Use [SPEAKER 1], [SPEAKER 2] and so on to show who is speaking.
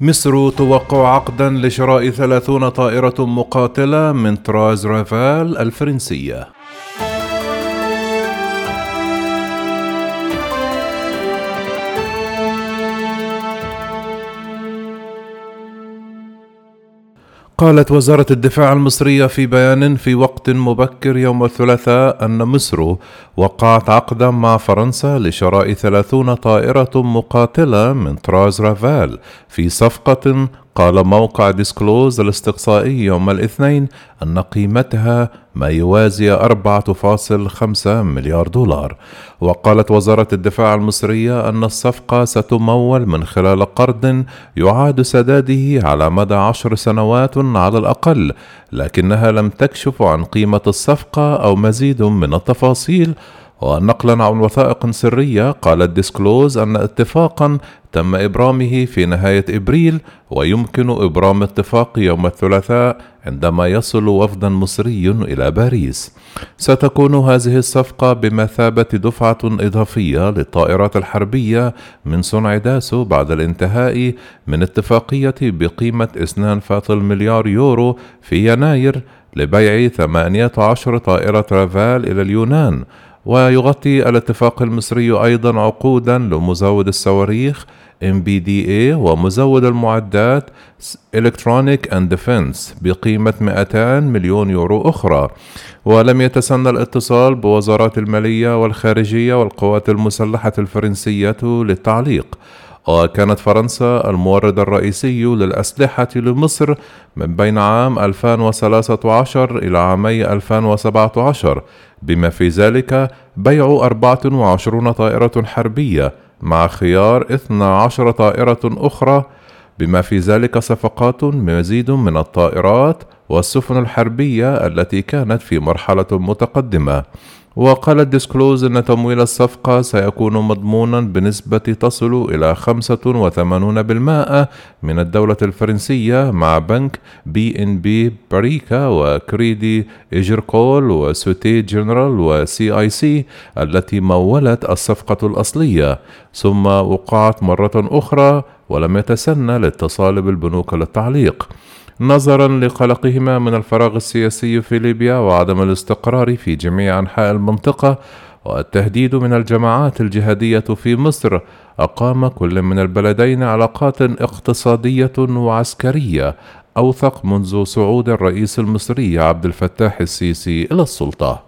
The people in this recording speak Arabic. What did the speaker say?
[SPEAKER 1] مصر توقع عقدا لشراء ثلاثون طائرة مقاتلة من طراز رافال الفرنسية. قالت وزارة الدفاع المصرية في بيان في وقت مبكر يوم الثلاثاء أن مصر وقعت عقدا مع فرنسا لشراء ثلاثون طائرة مقاتلة من طراز رافال في صفقة قال موقع ديسكلوز الاستقصائي يوم الاثنين أن قيمتها ما يوازي 4.5 مليار دولار. وقالت وزارة الدفاع المصرية أن الصفقة ستمول من خلال قرض يعاد سداده على مدى عشر سنوات على الأقل لكنها لم تكشف عن قيمة الصفقة أو مزيد من التفاصيل. ونقلا عن وثائق سرية قالت ديسكلوز أن اتفاقا تم إبرامه في نهاية إبريل ويمكن إبرام اتفاق يوم الثلاثاء عندما يصل وفد مصري إلى باريس. ستكون هذه الصفقة بمثابة دفعة إضافية للطائرات الحربية من صنع داسو بعد الانتهاء من اتفاقية بقيمة 2.0 مليار يورو في يناير لبيع 18 طائرة رافال إلى اليونان. ويغطي الاتفاق المصري أيضا عقودا لمزود الصواريخ MBDA ومزود المعدات Electronic and Defense بقيمة 200 مليون يورو أخرى. ولم يتسنى الاتصال بوزارات المالية والخارجية والقوات المسلحة الفرنسية للتعليق. وكانت فرنسا المورد الرئيسي للأسلحة لمصر من بين عام 2013 إلى عامي 2017 بما في ذلك بيع 24 طائرة حربية مع خيار 12 طائرة أخرى بما في ذلك صفقات مزيد من الطائرات والسفن الحربية التي كانت في مرحلة متقدمة. وقالت ديسكلوز أن تمويل الصفقة سيكون مضمونا بنسبة تصل إلى 85% من الدولة الفرنسية مع بنك بي إن بي باريبا وكريدي أجريكول وسوسيتي جنرال وسي آي سي التي مولت الصفقة الأصلية. ثم وقعت مرة أخرى ولم يتسنى الاتصال بالبنوك للتعليق. نظرا لقلقهما من الفراغ السياسي في ليبيا وعدم الاستقرار في جميع أنحاء المنطقة والتهديد من الجماعات الجهادية في مصر أقام كل من البلدين علاقات اقتصادية وعسكرية أوثق منذ صعود الرئيس المصري عبد الفتاح السيسي إلى السلطة.